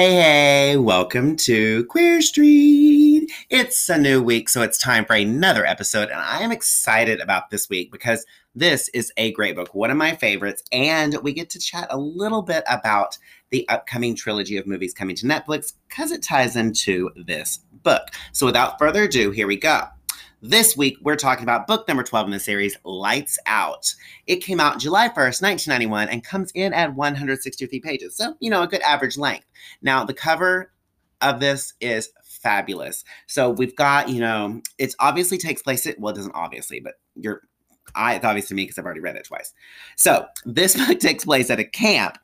Hey, hey, welcome to Queer Street. It's a new week, so it's time for another episode, and I am excited about this week because this is a great book, one of my favorites, and we get to chat a little bit about the upcoming trilogy of movies coming to Netflix because it ties into this book. So, without further ado, here we go. This week, we're talking about book number 12 in the series, Lights Out. It came out July 1st, 1991, and comes in at 163 pages. So, you know, a good average length. Now, the cover of this is fabulous. So, we've got, you know, it obviously takes place, at, well, it doesn't obviously, but you're, I, it's obvious to me because I've already read it twice. So, this book takes place at a camp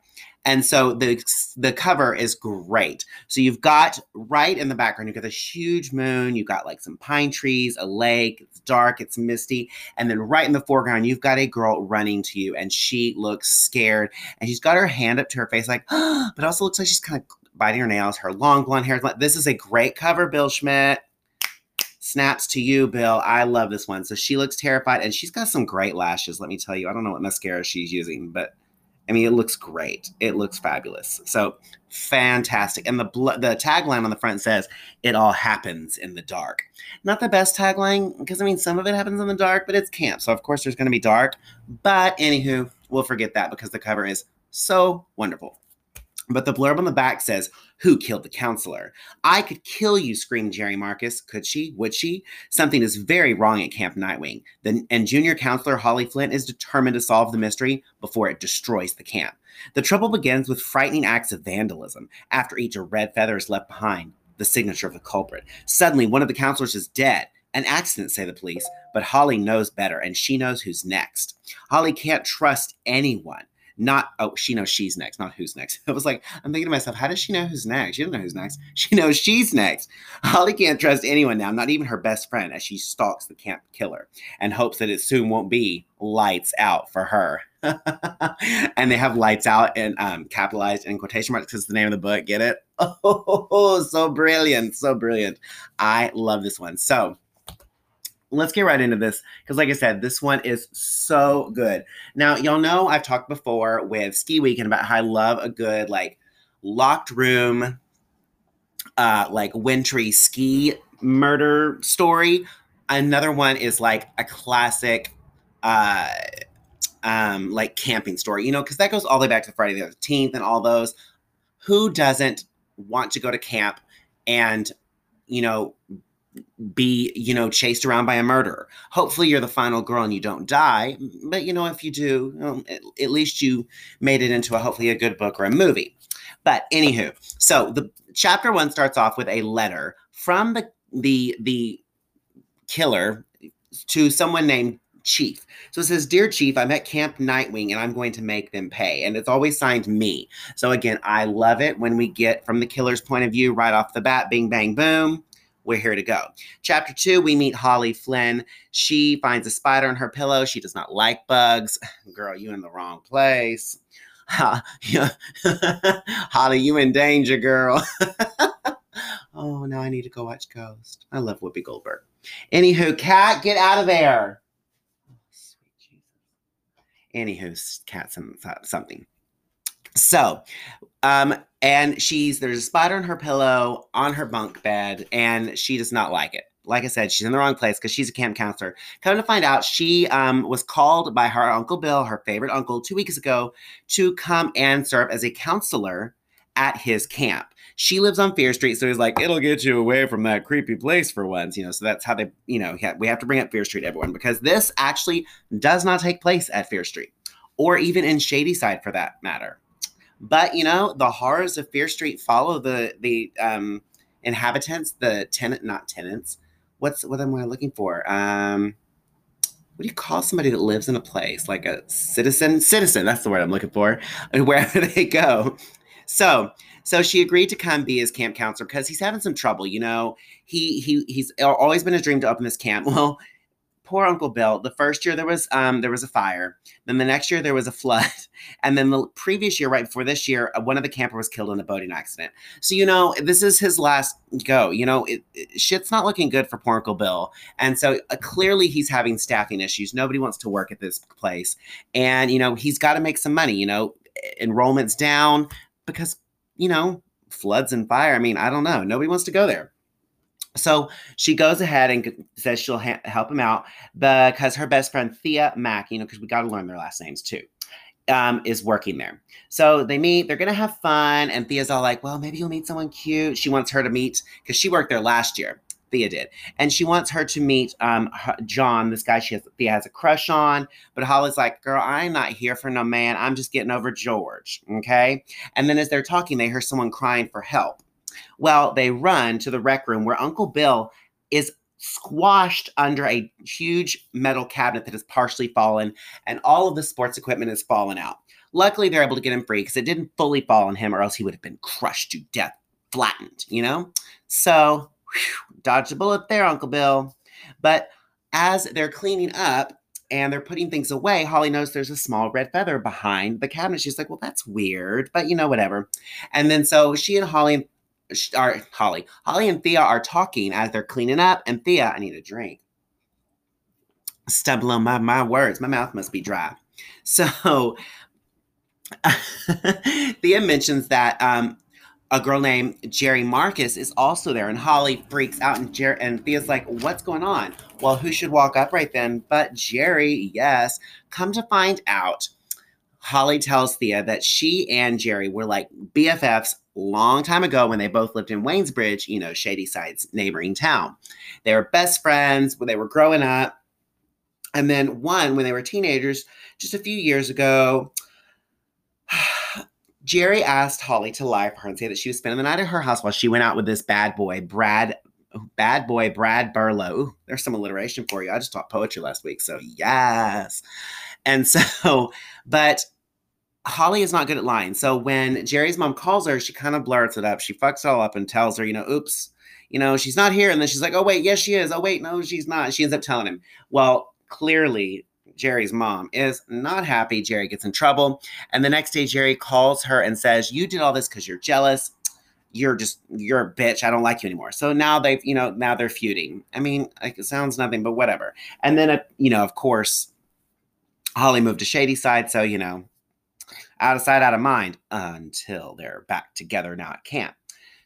and so the the cover is great. So you've got right in the background, you've got this huge moon, you've got like some pine trees, a lake, it's dark, it's misty, and then right in the foreground, you've got a girl running to you, and she looks scared, and she's got her hand up to her face, like, but also looks like she's kind of biting her nails, her long blonde hair. This is a great cover, Bill Schmidt. Snaps to you, Bill. I love this one. So she looks terrified, and she's got some great lashes. Let me tell you, I don't know what mascara she's using, but I mean, it looks great. It looks fabulous. So fantastic. And the bl- the tagline on the front says, "It all happens in the dark." Not the best tagline because I mean, some of it happens in the dark, but it's camp, so of course there's going to be dark. But anywho, we'll forget that because the cover is so wonderful. But the blurb on the back says, Who killed the counselor? I could kill you, screamed Jerry Marcus. Could she? Would she? Something is very wrong at Camp Nightwing. The, and junior counselor Holly Flynn is determined to solve the mystery before it destroys the camp. The trouble begins with frightening acts of vandalism. After each, a red feather is left behind, the signature of the culprit. Suddenly, one of the counselors is dead. An accident, say the police, but Holly knows better, and she knows who's next. Holly can't trust anyone not oh she knows she's next not who's next. I was like i'm thinking to myself how does she know who's next? She doesn't know who's next. She knows she's next. Holly can't trust anyone now not even her best friend as she stalks the camp killer and hopes that it soon won't be lights out for her. And they have lights out and um, capitalized in quotation marks because it's the name of the book. Get it? Oh so brilliant so brilliant. I love this one. So let's get right into this because like i said this one is so good. Now y'all know i've talked before with ski weekend about how i love a good like locked room uh like wintry ski murder story. Another one is like a classic uh um like camping story you know because that goes all the way back to friday the 13th and all those. Who doesn't want to go to camp and you know be you know chased around by a murderer hopefully you're the final girl and you don't die but you know if you do um, at, at, least you made it into a hopefully a good book or a movie but anywho so the chapter one starts off with a letter from the the the killer to someone named Chief. So it says, Dear Chief, I'm at Camp Nightwing and I'm going to make them pay. And it's always signed me. So again, I love it when we get from the killer's point of view right off the bat, bing, bang, boom we're here to go. Chapter two, we meet Holly Flynn. She finds a spider in her pillow. She does not like bugs. Girl, you in the wrong place. Holly, you in danger, girl. oh, now I need to go watch Ghost. I love Whoopi Goldberg. Anywho, cat, get out of there. Anywho, cat's something. So, um, and she's there's a spider on her pillow on her bunk bed, and she does not like it. Like I said, she's in the wrong place because she's a camp counselor. Come to find out, she um, was called by her uncle Bill, her favorite uncle, two weeks ago, to come and serve as a counselor at his camp. She lives on Fear Street, so he's like, it'll get you away from that creepy place for once, you know. So that's how they, you know, we have to bring up Fear Street, everyone, because this actually does not take place at Fear Street, or even in Shadyside for that matter. But you know, the horrors of Fear Street follow the the um, inhabitants, the tenant, not tenants. What's what am I looking for? Um, what do you call somebody that lives in a place like a citizen? Citizen, that's the word I'm looking for. And Wherever they go. So, so she agreed to come be his camp counselor because he's having some trouble. You know, he he he's always been a dream to open this camp. Well, poor Uncle Bill. The first year there was um, there was a fire. Then the next year there was a flood, and then the previous year, right before this year, uh, one of the camper was killed in a boating accident. So you know this is his last go. You know it, it, shit's not looking good for poor Uncle Bill, and so uh, clearly he's having staffing issues. Nobody wants to work at this place, and you know he's got to make some money. You know enrollment's down because you know floods and fire. I mean, I don't know. Nobody wants to go there. So she goes ahead and says she'll ha- help him out because her best friend Thea Mack, you know, because we got to learn their last names too, um, is working there. So they meet. They're gonna have fun, and Thea's all like, "Well, maybe you'll meet someone cute." She wants her to meet because she worked there last year. Thea did, and she wants her to meet um, John, this guy she has Thea has a crush on. But Holly's like, "Girl, I'm not here for no man. I'm just getting over George." Okay, and then as they're talking, they hear someone crying for help. Well, they run to the rec room where Uncle Bill is squashed under a huge metal cabinet that has partially fallen, and all of the sports equipment has fallen out. Luckily, they're able to get him free because it didn't fully fall on him, or else he would have been crushed to death, flattened, you know? So, whew, dodged a bullet there, Uncle Bill. But as they're cleaning up, and they're putting things away, Holly knows there's a small red feather behind the cabinet. She's like, well, that's weird, but you know, whatever. And then so she and Holly are Holly. Holly and Thea are talking as they're cleaning up, and Thea, I need a drink. Stumbling my my words. My mouth must be dry. So Thea mentions that um, a girl named Jerry Marcus is also there, and Holly freaks out, and Jer- and Thea's like, "What's going on?" Well, who should walk up right then? But Jerry. Yes. Come to find out, Holly tells Thea that she and Jerry were like BFFs long time ago when they both lived in Waynesbridge, you know, Shadyside's neighboring town. They were best friends when they were growing up. And then one, when they were teenagers, just a few years ago, Jerry asked Holly to lie for her and say that she was spending the night at her house while she went out with this bad boy, Brad, bad boy, Brad Burlow. There's some alliteration for you. I just taught poetry last week, so yes. And so, but Holly is not good at lying. So when Jerry's mom calls her, she kind of blurts it up. She fucks it all up and tells her, you know, oops, you know, she's not here. And then she's like, oh, wait, yes, she is. Oh, wait, no, she's not. She ends up telling him. Well, clearly, Jerry's mom is not happy. Jerry gets in trouble. And the next day, Jerry calls her and says, You did all this because you're jealous. You're just, you're a bitch. I don't like you anymore. So now they've, you know, now they're feuding. I mean, it sounds nothing, but whatever. And then, uh, you know, of course, Holly moved to Shadyside. So, you know, out of sight, out of mind until they're back together now at camp.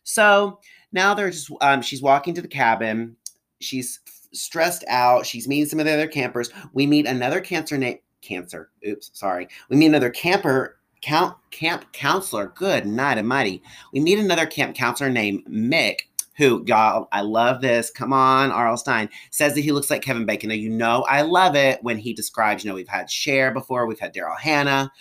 So now they're just, um, she's walking to the cabin. She's stressed out. She's meeting some of the other campers. We meet another cancer name, cancer, oops, sorry. We meet another camper, count, camp counselor. Good night, almighty. We meet another camp counselor named Mick who, y'all, I love this. Come on, R.L. Stine says that he looks like Kevin Bacon. Now, you know, I love it when he describes, you know, we've had Cher before, we've had Daryl Hannah.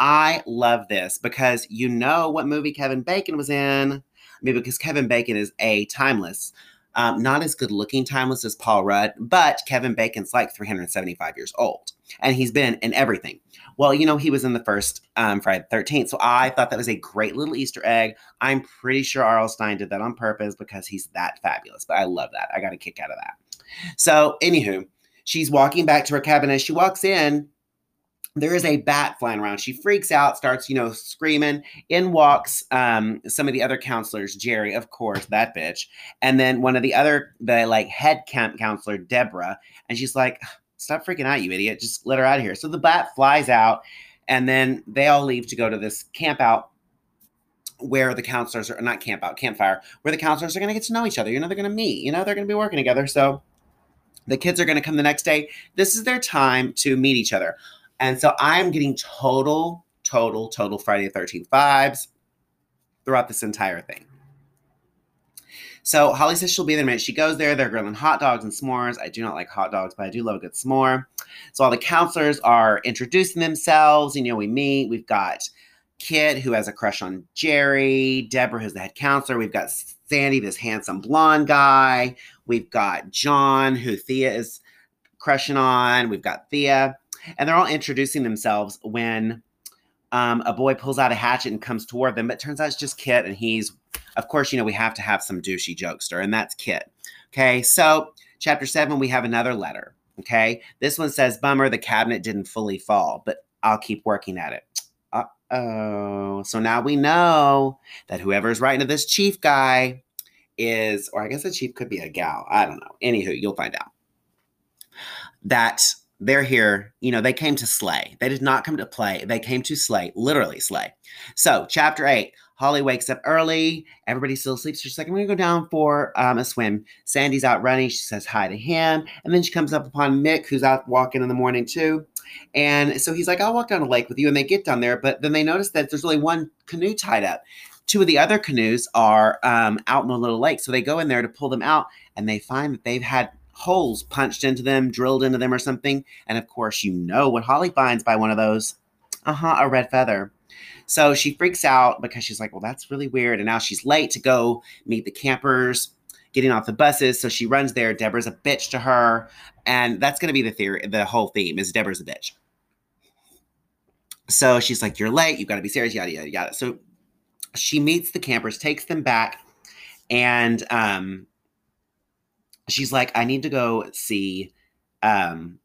I love this because you know what movie Kevin Bacon was in. I mean, because Kevin Bacon is a timeless, um, not as good looking timeless as Paul Rudd, but Kevin Bacon's like 375 years old and he's been in everything. Well, you know, he was in the first um, Friday the 13th. So I thought that was a great little Easter egg. I'm pretty sure R.L. Stine did that on purpose because he's that fabulous. But I love that. I got a kick out of that. So, anywho, she's walking back to her cabin. As she walks in, there is a bat flying around. She freaks out, starts, you know, screaming. In walks um, some of the other counselors, Jerry, of course, that bitch. And then one of the other, the like head camp counselor, Deborah. And she's like, stop freaking out, you idiot. Just let her out of here. So the bat flies out. And then they all leave to go to this camp out where the counselors are not camp out, campfire, where the counselors are going to get to know each other. You know, they're going to meet, you know, they're going to be working together. So the kids are going to come the next day. This is their time to meet each other. And so I'm getting total, total, total Friday the 13th vibes throughout this entire thing. So Holly says she'll be there a minute. She goes there. They're grilling hot dogs and s'mores. I do not like hot dogs, but I do love a good s'more. So all the counselors are introducing themselves. You know, we meet. We've got Kit, who has a crush on Jerry. Deborah, who's the head counselor. We've got Sandy, this handsome blonde guy. We've got John, who Thea is crushing on. We've got Thea and they're all introducing themselves when um, a boy pulls out a hatchet and comes toward them, but turns out it's just Kit, and he's, of course, you know, we have to have some douchey jokester, and that's Kit. Okay, so chapter seven, we have another letter. Okay, this one says, "Bummer, the cabinet didn't fully fall, but I'll keep working at it." Uh oh. So now we know that whoever's writing to this chief guy is, or I guess the chief could be a gal. I don't know. Anywho, you'll find out. That they're here. You know, they came to slay. They did not come to play. They came to slay, literally slay. So, chapter eight Holly wakes up early. Everybody still sleeps. She's like, I'm going to go down for um, a swim. Sandy's out running. She says hi to him. And then she comes up upon Mick, who's out walking in the morning too. And so he's like, I'll walk down a lake with you. And they get down there. But then they notice that there's only one canoe tied up. Two of the other canoes are um, out in the little lake. So they go in there to pull them out. And they find that they've had holes punched into them, drilled into them, or something. And of course, you know what Holly finds by one of those. Uh huh, a red feather. So she freaks out because she's like, well, that's really weird. And now she's late to go meet the campers getting off the buses. So she runs there. Deborah's a bitch to her. And that's going to be the theory, the whole theme is Deborah's a bitch. So she's like, you're late. You've got to be serious, yada, yada, yada. So she meets the campers, takes them back. And um, she's like, I need to go see um,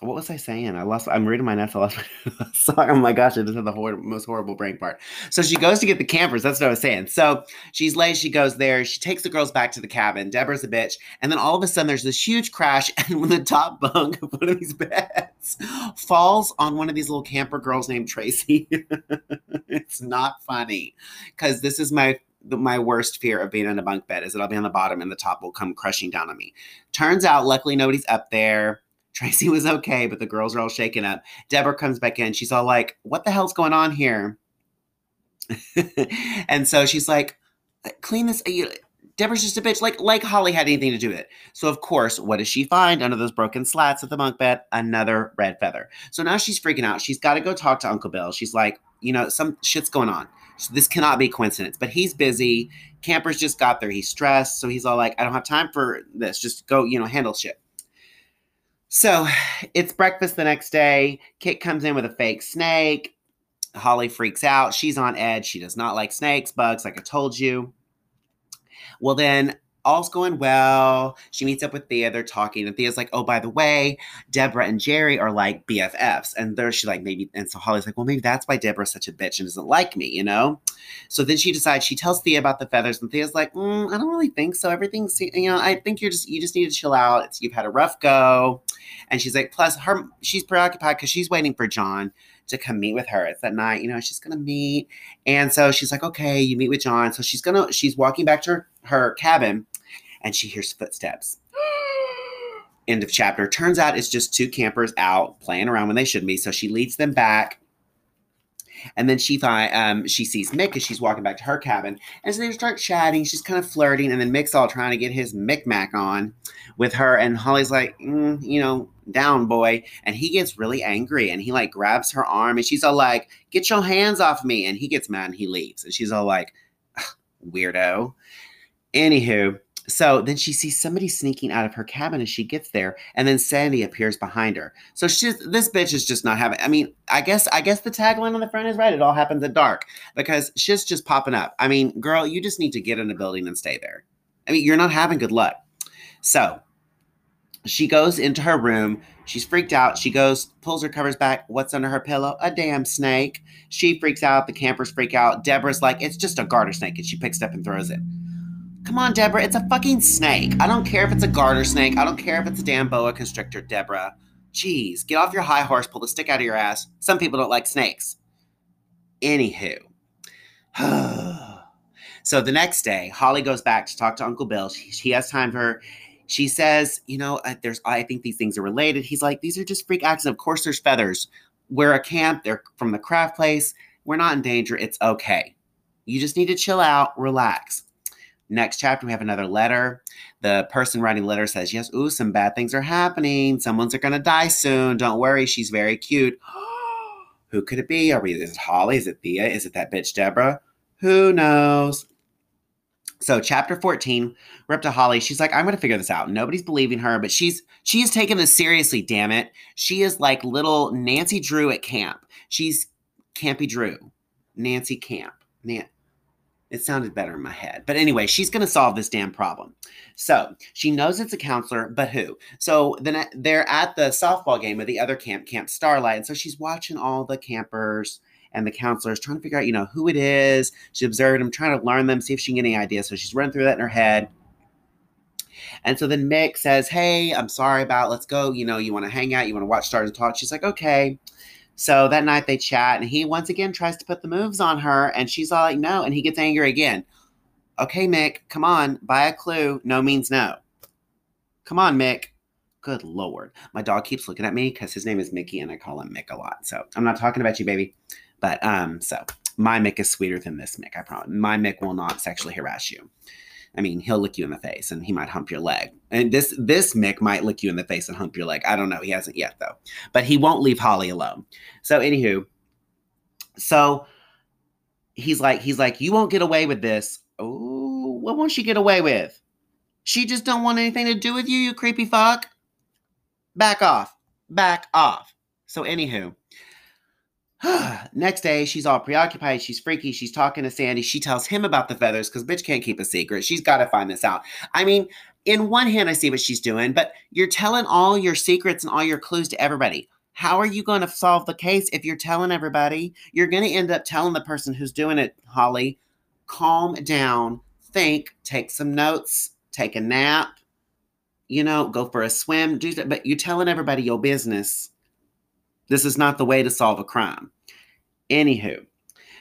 what was I saying? I lost. I'm reading my notes. I lost. Sorry. Oh my gosh! I just had the hor- most horrible brain part. So she goes to get the campers. That's what I was saying. So she's late. She goes there. She takes the girls back to the cabin. Deborah's a bitch. And then all of a sudden, there's this huge crash, and when the top bunk of one of these beds falls on one of these little camper girls named Tracy, it's not funny because this is my my worst fear of being in a bunk bed is that I'll be on the bottom and the top will come crushing down on me. Turns out, luckily, nobody's up there Tracy was okay, but the girls are all shaken up. Deborah comes back in. She's all like, What the hell's going on here? and so she's like, uh, Clean this. Uh, Deborah's just a bitch. Like, like Holly had anything to do with it. So, of course, what does she find under those broken slats of the bunk bed? Another red feather. So now she's freaking out. She's got to go talk to Uncle Bill. She's like, You know, some shit's going on. So this cannot be coincidence, but he's busy. Campers just got there. He's stressed. So he's all like, I don't have time for this. Just go, you know, handle shit. So it's breakfast the next day. Kit comes in with a fake snake. Holly freaks out. She's on edge. She does not like snakes, bugs, like I told you. Well, then all's going well. She meets up with Thea. They're talking, and Thea's like, "Oh, by the way, Deborah and Jerry are like BFFs." And there, she like maybe, and so Holly's like, "Well, maybe that's why Deborah's such a bitch and doesn't like me," you know. So then she decides she tells Thea about the feathers, and Thea's like, mm, "I don't really think so. Everything's, you know, I think you're just you just need to chill out. It's, you've had a rough go." And she's like, plus her, she's preoccupied because she's waiting for John to come meet with her. It's that night, you know, she's gonna meet. And so she's like, okay, you meet with John. So she's gonna, she's walking back to her, her cabin and she hears footsteps. End of chapter. Turns out it's just two campers out playing around when they shouldn't be. So she leads them back. And then she find, um, she sees Mick as she's walking back to her cabin. And so they start chatting. She's kind of flirting. And then Mick's all trying to get his Micmac on with her. And Holly's like, mm, you know, down, boy. And he gets really angry and he like grabs her arm and she's all like, get your hands off me. And he gets mad and he leaves. And she's all like, weirdo. Anywho, so then she sees somebody sneaking out of her cabin as she gets there, and then Sandy appears behind her. So she's this bitch is just not having. I mean, I guess I guess the tagline on the front is right. It all happens at dark because she's just popping up. I mean, girl, you just need to get in a building and stay there. I mean, you're not having good luck. So she goes into her room. She's freaked out. She goes, pulls her covers back. What's under her pillow? A damn snake. She freaks out. The campers freak out. Deborah's like, it's just a garter snake. And she picks it up and throws it. Come on, Deborah. It's a fucking snake. I don't care if it's a garter snake. I don't care if it's a damn boa constrictor, Deborah. Jeez, get off your high horse, pull the stick out of your ass. Some people don't like snakes. Anywho. so the next day, Holly goes back to talk to Uncle Bill. She, he has time for her. She says, you know, uh, there's I think these things are related. He's like, these are just freak accidents. Of course, there's feathers. We're a camp. They're from the craft place. We're not in danger. It's okay. You just need to chill out, relax. Next chapter, we have another letter. The person writing the letter says, Yes, ooh, some bad things are happening. Someone's going to die soon. Don't worry. She's very cute. Who could it be? Are we, is it Holly? Is it Thea? Is it that bitch Deborah? Who knows? So chapter 14, we're up to Holly. She's like, I'm gonna figure this out. Nobody's believing her, but she's she's taking this seriously, damn it. She is like little Nancy Drew at camp. She's Campy Drew. Nancy Camp. Nan- it sounded better in my head. But anyway, she's going to solve this damn problem. So she knows it's a counselor, but who? So then they're at the softball game of the other camp, Camp Starlight. And so she's watching all the campers and the counselors trying to figure out, you know, who it is. She observed them, trying to learn them, see if she can get any ideas. So she's running through that in her head. And so then Mick says, Hey, I'm sorry about, let's go. You know, you want to hang out, you want to watch Stars and Talk. She's like, Okay. So that night they chat, and he once again tries to put the moves on her, and she's all like, no. And he gets angry again. Okay, Mick, come on, buy a clue. No means no. Come on, Mick. Good Lord. My dog keeps looking at me because his name is Mickey, and I call him Mick a lot. So I'm not talking about you, baby. But um, so my Mick is sweeter than this Mick, I promise. My Mick will not sexually harass you. I mean, he'll lick you in the face and he might hump your leg. And this this Mick might lick you in the face and hump your leg. I don't know. He hasn't yet though. But he won't leave Holly alone. So anywho, so he's like, he's like, you won't get away with this. Oh, what won't she get away with? She just don't want anything to do with you, you creepy fuck. Back off. Back off. So anywho, Next day, she's all preoccupied. She's freaky. She's talking to Sandy. She tells him about the feathers because bitch can't keep a secret. She's got to find this out. I mean, in one hand, I see what she's doing, but you're telling all your secrets and all your clues to everybody. How are you going to solve the case if you're telling everybody? You're going to end up telling the person who's doing it, Holly, calm down, think, take some notes, take a nap, you know, go for a swim, do that. But you're telling everybody your business this is not the way to solve a crime. Anywho,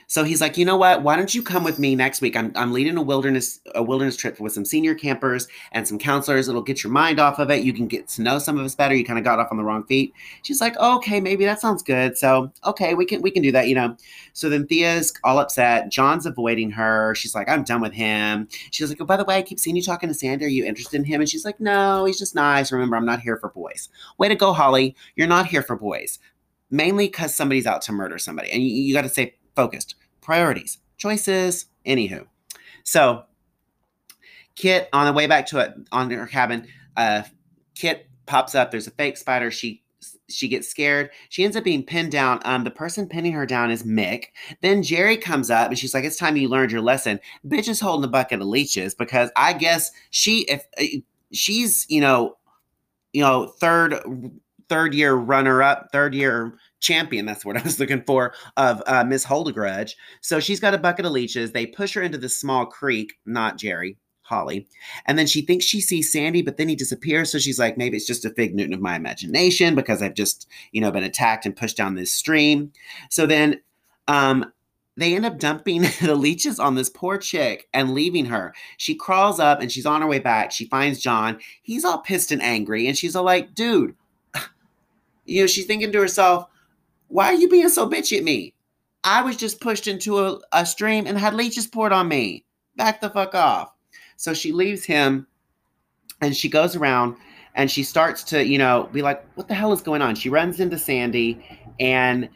so he's like, you know what? Why don't you come with me next week? I'm, I'm leading a wilderness a wilderness trip with some senior campers and some counselors. It'll get your mind off of it. You can get to know some of us better. You kind of got off on the wrong feet. She's like, okay, maybe that sounds good. So okay, we can we can do that, you know. So then Thea's all upset. John's avoiding her. She's like, I'm done with him. She's like, oh, by the way, I keep seeing you talking to Sandy. Are you interested in him? And she's like, no, he's just nice. Remember, I'm not here for boys. Way to go, Holly. You're not here for boys mainly because somebody's out to murder somebody. And you, you got to stay focused. Priorities, choices, anywho. So, Kit, on the way back to it, on her cabin, uh, Kit pops up. There's a fake spider. She she gets scared. She ends up being pinned down. Um, the person pinning her down is Mick. Then Jerry comes up and she's like, "It's time you learned your lesson." Bitch is holding a bucket of leeches because I guess she, if uh, she's, you know, you know, third third year runner up, third year champion. That's what I was looking for of uh, Miss Holdegrudge. So she's got a bucket of leeches. They push her into this small creek, not Jerry. Holly. And then she thinks she sees Sandy, but then he disappears. So she's like, maybe it's just a fig Newton of my imagination because I've just, you know, been attacked and pushed down this stream. So then um, they end up dumping the leeches on this poor chick and leaving her. She crawls up and she's on her way back. She finds John. He's all pissed and angry. And she's all like, dude, you know, she's thinking to herself, why are you being so bitchy at me? I was just pushed into a, a stream and had leeches poured on me. Back the fuck off. So she leaves him and she goes around and she starts to, you know, be like, what the hell is going on? She runs into Sandy and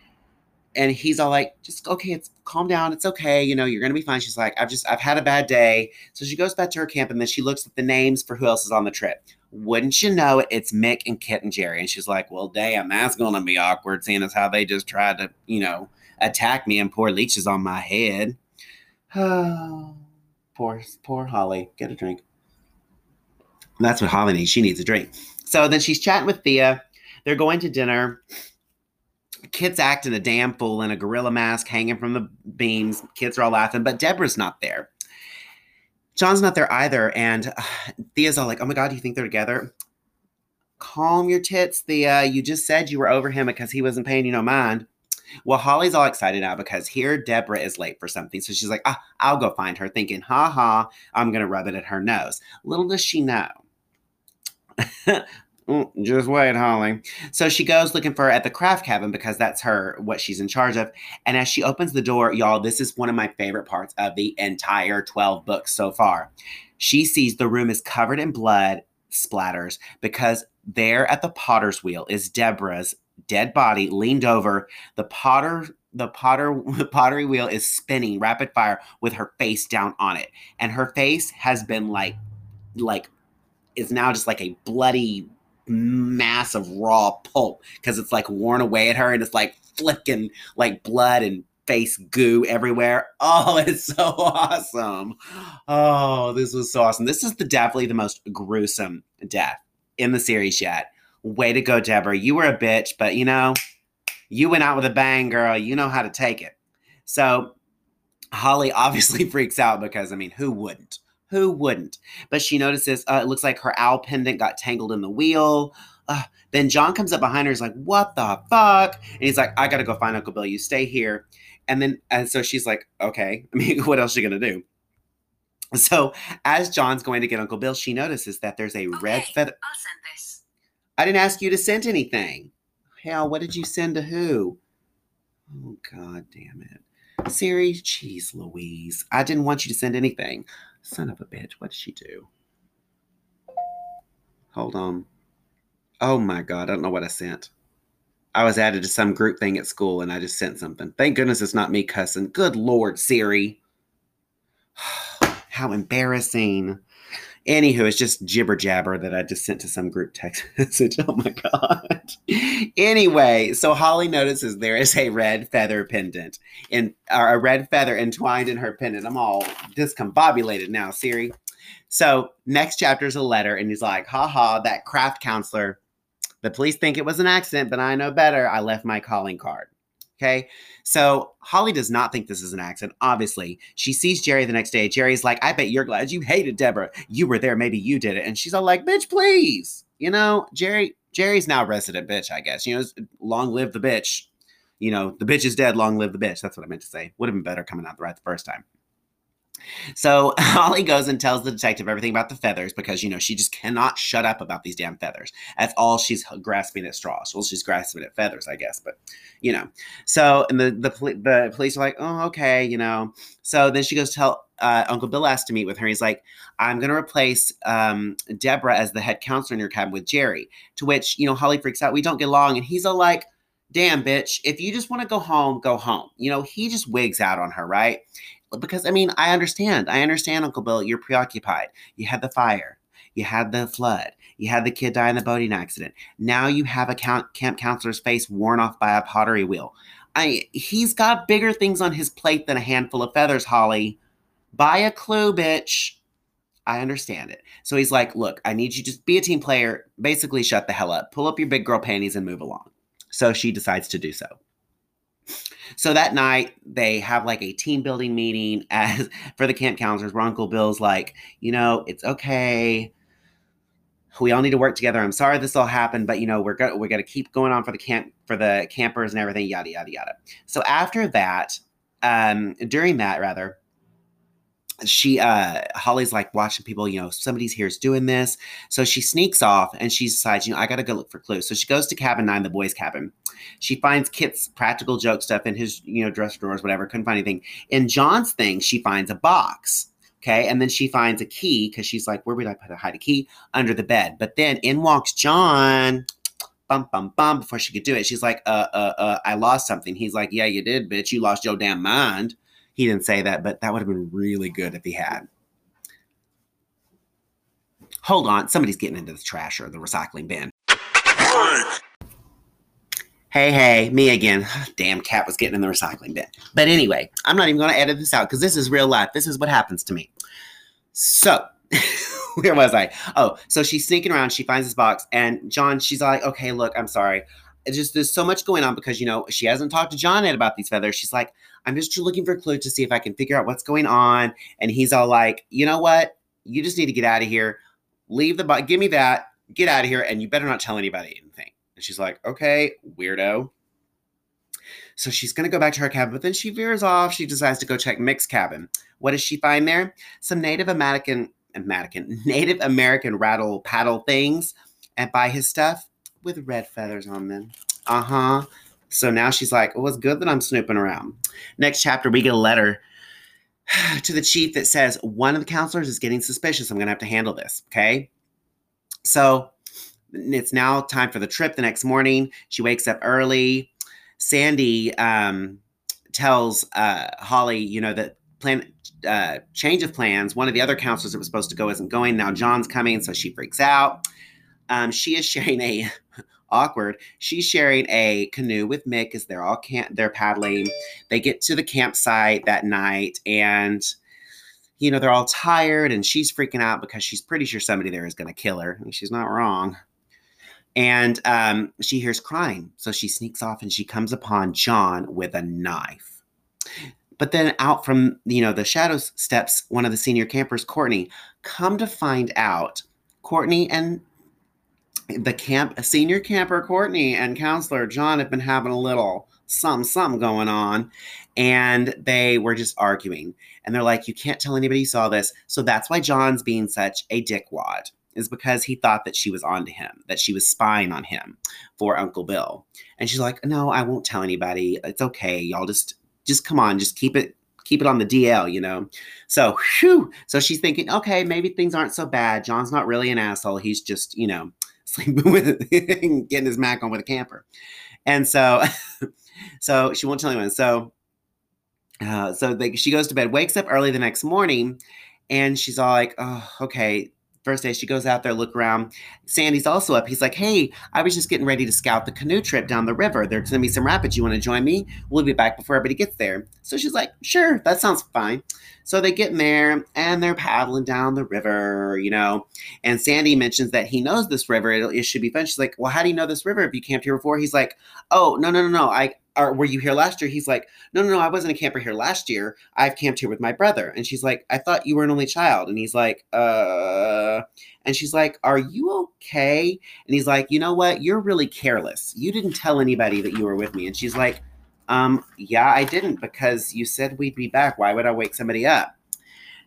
and he's all like, just okay, it's calm down, it's okay, you know, you're gonna be fine. She's like, I've just I've had a bad day. So she goes back to her camp and then she looks at the names for who else is on the trip wouldn't you know it, it's Mick and Kit and Jerry. And she's like, well, damn, that's going to be awkward, seeing as how they just tried to, you know, attack me and pour leeches on my head. Oh, poor, poor Holly. Get a drink. That's what Holly needs. She needs a drink. So then she's chatting with Thea. They're going to dinner. Kit's acting a damn fool in a gorilla mask hanging from the beams. Kids are all laughing, but Deborah's not there. John's not there either. And uh, Thea's all like, oh my God, do you think they're together? Calm your tits, Thea. You just said you were over him because he wasn't paying you no mind. Well, Holly's all excited now because here Deborah is late for something. So she's like, ah, I'll go find her, thinking, ha ha, I'm going to rub it at her nose. Little does she know. Just wait, Holly. So she goes looking for her at the craft cabin because that's her what she's in charge of. And as she opens the door, y'all, this is one of my favorite parts of the entire 12 books so far. She sees the room is covered in blood splatters because there at the potter's wheel is Deborah's dead body leaned over. The potter the potter the pottery wheel is spinning rapid fire with her face down on it. And her face has been like like is now just like a bloody mass of raw pulp because it's like worn away at her and it's like flicking like blood and face goo everywhere. Oh, it's so awesome. Oh, this was so awesome. This is the definitely the most gruesome death in the series yet. Way to go, Deborah. You were a bitch, but you know, you went out with a bang, girl. You know how to take it. So Holly obviously freaks out because I mean, who wouldn't? Who wouldn't? But she notices uh, it looks like her owl pendant got tangled in the wheel. Ugh. Then John comes up behind her. He's like, "What the fuck?" And he's like, "I gotta go find Uncle Bill. You stay here." And then, and so she's like, "Okay." I mean, what else is she gonna do? So as John's going to get Uncle Bill, she notices that there's a Okay, red feather. I'll send this. I didn't ask you to send anything. Hell, what did you send to who? Oh god damn it. Siri, jeez Louise. I didn't want you to send anything. Son of a bitch, what did she do? Hold on. Oh my god, I don't know what I sent. I was added to some group thing at school and I just sent something. Thank goodness it's not me cussing. Good lord, Siri. How embarrassing. Anywho, it's just jibber jabber that I just sent to some group text message. Oh my God. anyway, so Holly notices there is a red feather pendant and a red feather entwined in her pendant. I'm all discombobulated now, Siri. So next chapter is a letter, and he's like, haha, that craft counselor. The police think it was an accident, but I know better. I left my calling card. Okay. So Holly does not think this is an accident. Obviously, she sees Jerry the next day. Jerry's like, I bet you're glad you hated Deborah. You were there. Maybe you did it. And she's all like, bitch, please. You know, Jerry, Jerry's now resident bitch, I guess. You know, long live the bitch. You know, the bitch is dead. Long live the bitch. That's what I meant to say. Would have been better coming out the right the first time. So Holly goes and tells the detective everything about the feathers because you know she just cannot shut up about these damn feathers. That's all she's grasping at straws. Well, she's grasping at feathers, I guess, but you know. So and the the the police are like, oh okay, you know. So then she goes to tell uh, Uncle Bill asked to meet with her. He's like, I'm going to replace um, Deborah as the head counselor in your cabin with Jerry. To which you know Holly freaks out. We don't get along, and he's all like. Damn, bitch, if you just want to go home, go home. You know, he just wigs out on her, right? Because I mean, I understand. I understand, Uncle Bill. You're preoccupied. You had the fire. You had the flood. You had the kid die in the boating accident. Now you have a camp counselor's face worn off by a pottery wheel. I he's got bigger things on his plate than a handful of feathers, Holly. Buy a clue, bitch. I understand it. So he's like, look, I need you to just be a team player. Basically, shut the hell up. Pull up your big girl panties and move along. So she decides to do so. So that night they have like a team building meeting as for the camp counselors where Uncle Bill's like, you know, it's okay. We all need to work together. I'm sorry this all happened, but you know, we're go- we're gonna keep going on for the camp for the campers and everything, yada yada yada. So after that, um, during that rather, she uh Holly's like watching people, you know, somebody's here's doing this. So she sneaks off and she decides, you know, I gotta go look for clues. So she goes to cabin nine, the boys' cabin. She finds Kit's practical joke stuff in his, you know, dresser drawers, whatever, couldn't find anything. In John's thing, she finds a box. Okay. And then she finds a key because she's like, where would I put a hide a key? Under the bed. But then in walks John. Bum bum bum before she could do it. She's like, uh uh uh, I lost something. He's like, Yeah, you did, bitch. You lost your damn mind. He didn't say that, but that would have been really good if he had. Hold on, somebody's getting into the trash or the recycling bin. Hey, hey, me again. Damn cat was getting in the recycling bin. But anyway, I'm not even going to edit this out because this is real life. This is what happens to me. So, where was I? Oh, so she's sneaking around. She finds this box, and John, she's like, okay, look, I'm sorry. It's just there's so much going on because you know she hasn't talked to John yet about these feathers. She's like, I'm just looking for a clue to see if I can figure out what's going on. And he's all like, you know what? You just need to get out of here. Leave the. Give me that. Get out of here, and you better not tell anybody anything. And she's like, okay, weirdo. So she's gonna go back to her cabin, but then she veers off. She decides to go check Mick's cabin. What does she find there? Some Native American, American, Native American rattle paddle things, and buy his stuff with red feathers on them. Uh huh. So now she's like, well, it's good that I'm snooping around. Next chapter, we get a letter to the chief that says one of the counselors is getting suspicious. I'm gonna have to handle this. Okay. So it's now time for the trip the next morning. She wakes up early. Sandy um, tells uh, Holly, you know, that plan uh, change of plans. One of the other counselors that was supposed to go isn't going. Now John's coming, so she freaks out. Um, she is sharing a awkward. She's sharing a canoe with Mick as they're all camp they're paddling. They get to the campsite that night and you know, they're all tired and she's freaking out because she's pretty sure somebody there is going to kill her. And she's not wrong and um, she hears crying. So she sneaks off and she comes upon John with a knife. But then out from you know the shadows steps one of the senior campers, Courtney. Come to find out, Courtney and the camp senior camper Courtney and counselor John have been having a little some some going on and they were just arguing. And they're like you can't tell anybody you saw this. So that's why John's being such a dickwad is because he thought that she was onto him that she was spying on him for Uncle Bill. And she's like no I won't tell anybody. It's okay. Y'all just just come on. Just keep it keep it on the DL, you know. So, whew, so she's thinking, okay, maybe things aren't so bad. John's not really an asshole. He's just, you know, sleeping with getting his mac on with a camper. And so, so she won't tell anyone. So, uh, so they, she goes to bed, wakes up early the next morning, and she's all like, "Oh, okay." First day, she goes out there, look around. Sandy's also up. He's like, "Hey, I was just getting ready to scout the canoe trip down the river. There's gonna be some rapids. You want to join me? We'll be back before everybody gets there." So she's like, "Sure, that sounds fine." So they get in there and they're paddling down the river, you know. And Sandy mentions that he knows this river. It, it should be fun. She's like, "Well, how do you know this river if you camped here before?" He's like, "Oh, no, no, no, no. I or were you here last year? He's like, no, no, no, I wasn't a camper here last year. I've camped here with my brother. And she's like, I thought you were an only child. And he's like, uh, and she's like, are you okay? And he's like, you know what? You're really careless. You didn't tell anybody that you were with me. And she's like, um, yeah, I didn't because you said we'd be back. Why would I wake somebody up?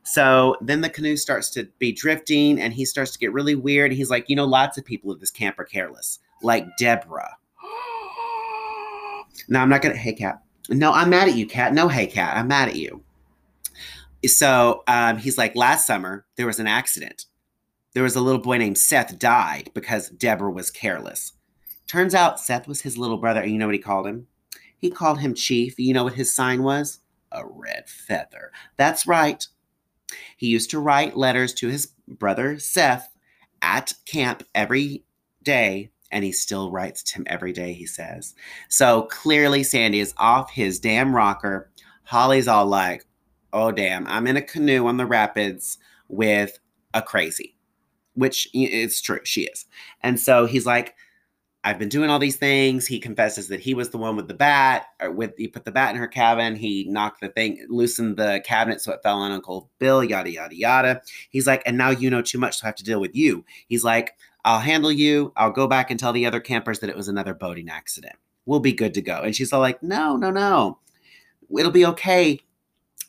So then the canoe starts to be drifting and he starts to get really weird. He's like, you know, lots of people at this camp are careless, like Deborah. No, I'm not gonna. Hey, cat. No, I'm mad at you, cat. No, hey, cat. I'm mad at you. So um, he's like, last summer there was an accident. There was a little boy named Seth died because Deborah was careless. Turns out Seth was his little brother, and you know what he called him? He called him Chief. You know what his sign was? A red feather. That's right. He used to write letters to his brother Seth at camp every day and he still writes to him every day, he says. So clearly, Sandy is off his damn rocker. Holly's all like, oh, damn, I'm in a canoe on the rapids with a crazy, which it's true, she is. And so he's like, I've been doing all these things. He confesses that he was the one with the bat, or with he put the bat in her cabin. He knocked the thing, loosened the cabinet so it fell on Uncle Bill, yada yada yada. He's like, and now you know too much, so I have to deal with you. He's like, I'll handle you. I'll go back and tell the other campers that it was another boating accident. We'll be good to go. And she's all like, no, no, no. It'll be okay.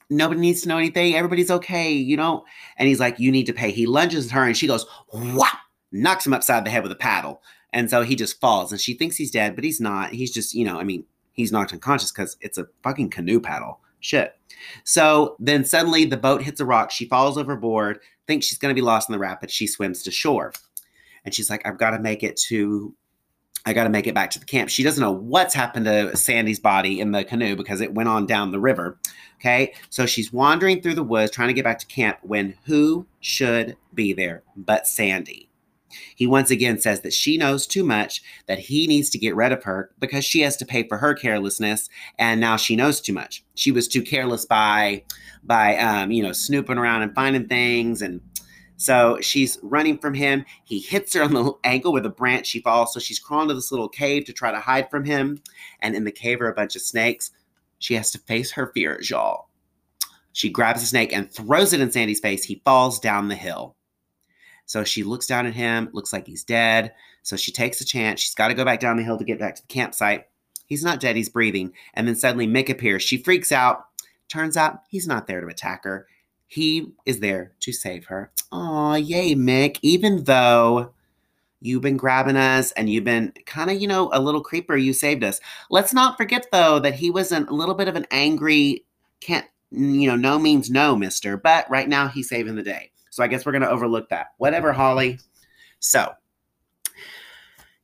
Nobody needs to know anything. Everybody's okay. You know? And he's like, you need to pay. He lunges at her and she goes, whop, knocks him upside the head with a paddle. And so he just falls and she thinks he's dead, but he's not. He's just, you know, I mean, he's knocked unconscious because it's a fucking canoe paddle. Shit. So then suddenly the boat hits a rock. She falls overboard, thinks she's going to be lost in the rapids. She swims to shore and she's like, I've got to make it to I got to make it back to the camp. She doesn't know what's happened to Sandy's body in the canoe because it went on down the river. Okay. So she's wandering through the woods trying to get back to camp when who should be there but Sandy? He once again says that she knows too much, that he needs to get rid of her because she has to pay for her carelessness, and now she knows too much. She was too careless by, by um, you know, snooping around and finding things and so she's running from him. He hits her on the ankle with a branch. She falls. So she's crawling to this little cave to try to hide from him. And in the cave are a bunch of snakes. She has to face her fears, y'all. She grabs a snake and throws it in Sandy's face. He falls down the hill. So she looks down at him, looks like he's dead. So she takes a chance. She's got to go back down the hill to get back to the campsite. He's not dead, he's breathing. And then suddenly Mick appears. She freaks out. Turns out he's not there to attack her. He is there to save her. Aw, yay, Mick. Even though you've been grabbing us and you've been kind of, you know, a little creeper, you saved us. Let's not forget, though, that he was a little bit of an angry, can't, you know, no means no, mister. But right now, he's saving the day. So I guess we're going to overlook that. Whatever, Holly. So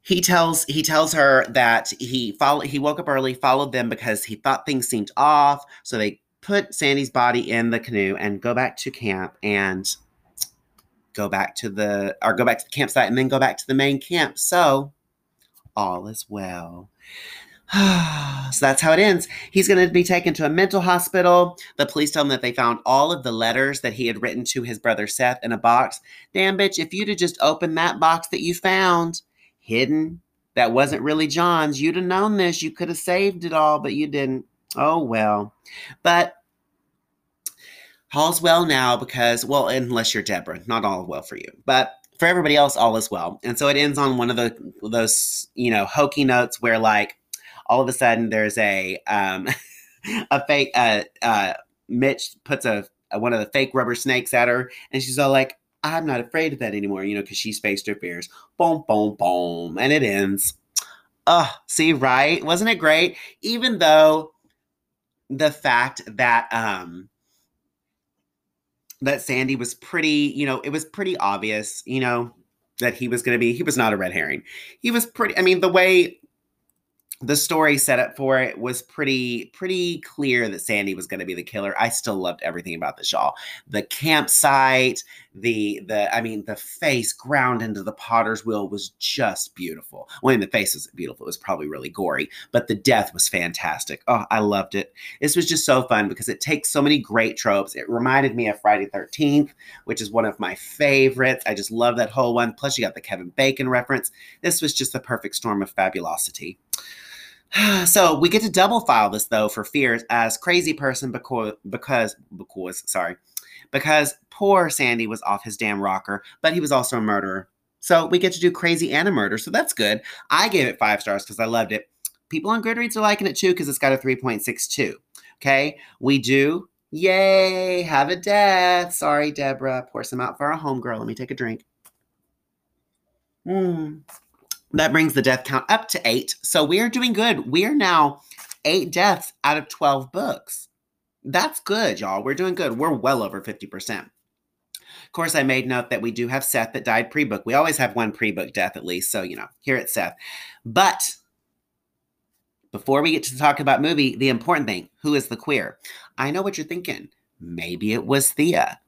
he tells he tells her that he followed he woke up early followed them because he thought things seemed off so they put Sandy's body in the canoe and go back to camp and go back to the or go back to the campsite and then go back to the main camp. So all is well. so that's how it ends. He's going to be taken to a mental hospital. The police tell him that they found all of the letters that he had written to his brother Seth in a box. Damn, bitch, if you'd have just opened that box that you found hidden, that wasn't really John's, you'd have known this. You could have saved it all, but you didn't. Oh, well. But all's well now because, well, unless you're Deborah, not all well for you. But for everybody else, all is well. And so it ends on one of the those you know hokey notes where like all of a sudden there's a um, a fake uh, uh, Mitch puts a, a one of the fake rubber snakes at her, and she's all like, "I'm not afraid of that anymore," you know, because she's faced her fears. Boom, boom, boom, and it ends. Oh, see, right? Wasn't it great? Even though the fact that um that Sandy was pretty, you know, it was pretty obvious, you know, that he was going to be, he was not a red herring. He was pretty, I mean, the way the story set up for it was pretty pretty clear that Sandy was going to be the killer. I still loved everything about the shawl. The campsite, the the I mean the face ground into the potter's wheel was just beautiful. Well, I mean the face was beautiful. It was probably really gory, but the death was fantastic. Oh, I loved it. This was just so fun because it takes so many great tropes. It reminded me of Friday 13th, which is one of my favorites. I just love that whole one. Plus you got the Kevin Bacon reference. This was just the perfect storm of fabulosity. so we get to double file this though for fears as crazy person because because because sorry because poor Sandy was off his damn rocker, but he was also a murderer. So we get to do crazy and a murder, so that's good. I gave it five stars because I loved it. People on Goodreads are liking it too because it's got a 3.62. Okay, we do. Yay, have a death. Sorry, Deborah. Pour some out for our homegirl. Let me take a drink. Hmm. That brings the death count up to eight. So we are doing good. We are now eight deaths out of 12 books. That's good, y'all. We're doing good. We're well over 50%. Of course, I made note that we do have Seth that died pre book. We always have one pre book death at least. So, you know, here it's Seth. But before we get to talk about movie, the important thing who is the queer? I know what you're thinking. Maybe it was Thea,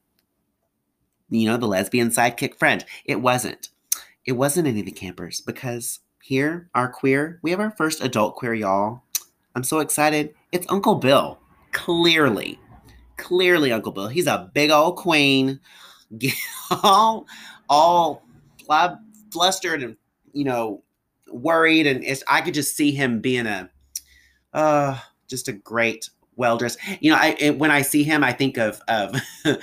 you know, the lesbian sidekick friend. It wasn't it wasn't any of the campers because here, our queer, we have our first adult queer, y'all. I'm so excited. It's Uncle Bill. Clearly, clearly, Uncle Bill. He's a big old queen, all, all flustered and, you know, worried. And I could just see him being a, uh, just a great well dressed. You know, I when I see him, I think of of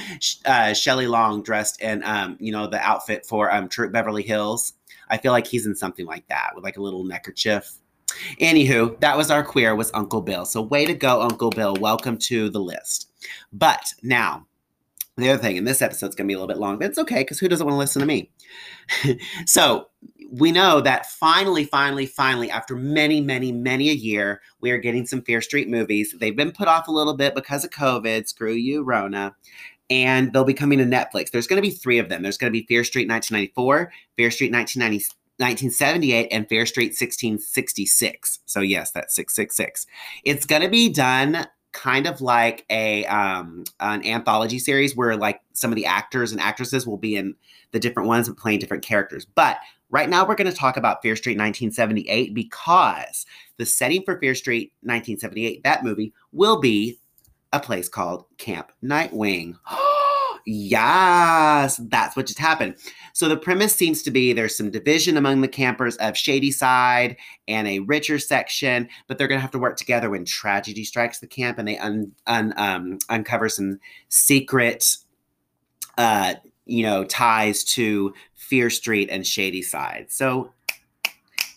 uh, Shelley Long dressed in um, you know, the outfit for um Troop Beverly Hills. I feel like he's in something like that with like a little neckerchief. Anywho, that was our queer was Uncle Bill. So way to go, Uncle Bill. Welcome to the list. But now the other thing, and this episode's gonna be a little bit long, but it's okay because who doesn't want to listen to me? so we know that finally, finally, finally, after many, many, many a year, we are getting some Fear Street movies. They've been put off a little bit because of COVID. Screw you, Rona. And they'll be coming to Netflix. There's going to be three of them. There's going to be Fear Street 1994, Fear Street 1990, 1978, and Fear Street 1666. So, yes, that's 666. It's going to be done kind of like a um, an anthology series where like some of the actors and actresses will be in the different ones and playing different characters. But right now we're going to talk about Fear Street 1978 because the setting for Fear Street 1978, that movie, will be a place called Camp Nightwing. yes, that's what just happened. So the premise seems to be there's some division among the campers of Shadyside and a richer section, but they're going to have to work together when tragedy strikes the camp and they un, un, um, uncover some secret uh, you know, ties to Fear Street and Shadyside. So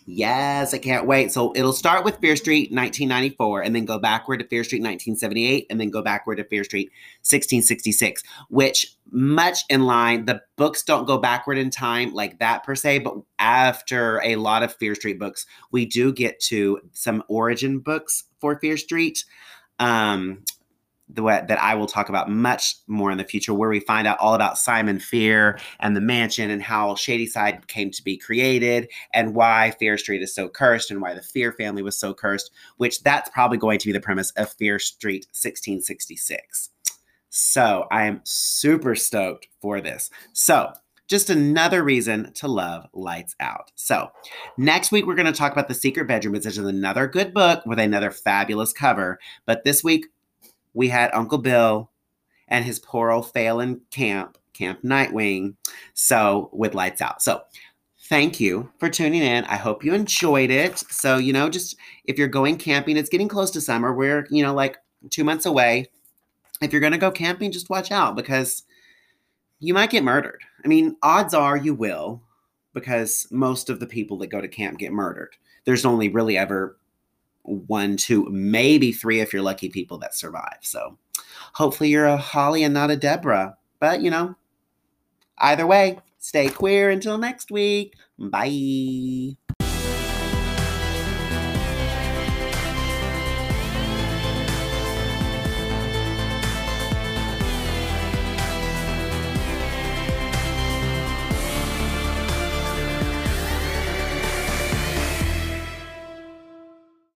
Yes, I can't wait. So it'll start with Fear Street 1994 and then go backward to Fear Street 1978 and then go backward to Fear Street 1666, which much in line, the books don't go backward in time like that per se, but after a lot of Fear Street books, we do get to some origin books for Fear Street. Um, the way that I will talk about much more in the future, where we find out all about Simon Fear and the mansion and how Shadyside came to be created and why Fear Street is so cursed and why the Fear family was so cursed, which that's probably going to be the premise of Fear Street 1666. So I am super stoked for this. So just another reason to love Lights Out. So, next week we're going to talk about The Secret Bedroom, which is another good book with another fabulous cover. But this week we had Uncle Bill and his poor old Phelan camp, Camp Nightwing. So with lights out. So thank you for tuning in. I hope you enjoyed it. So, you know, just if you're going camping, it's getting close to summer. We're, you know, like two months away. If you're going to go camping, just watch out because you might get murdered. I mean, odds are you will, because most of the people that go to camp get murdered. There's only really ever one, two, maybe three if you're lucky people that survive. So hopefully you're a Holly and not a Deborah. But, you know, either way, stay queer until next week. Bye.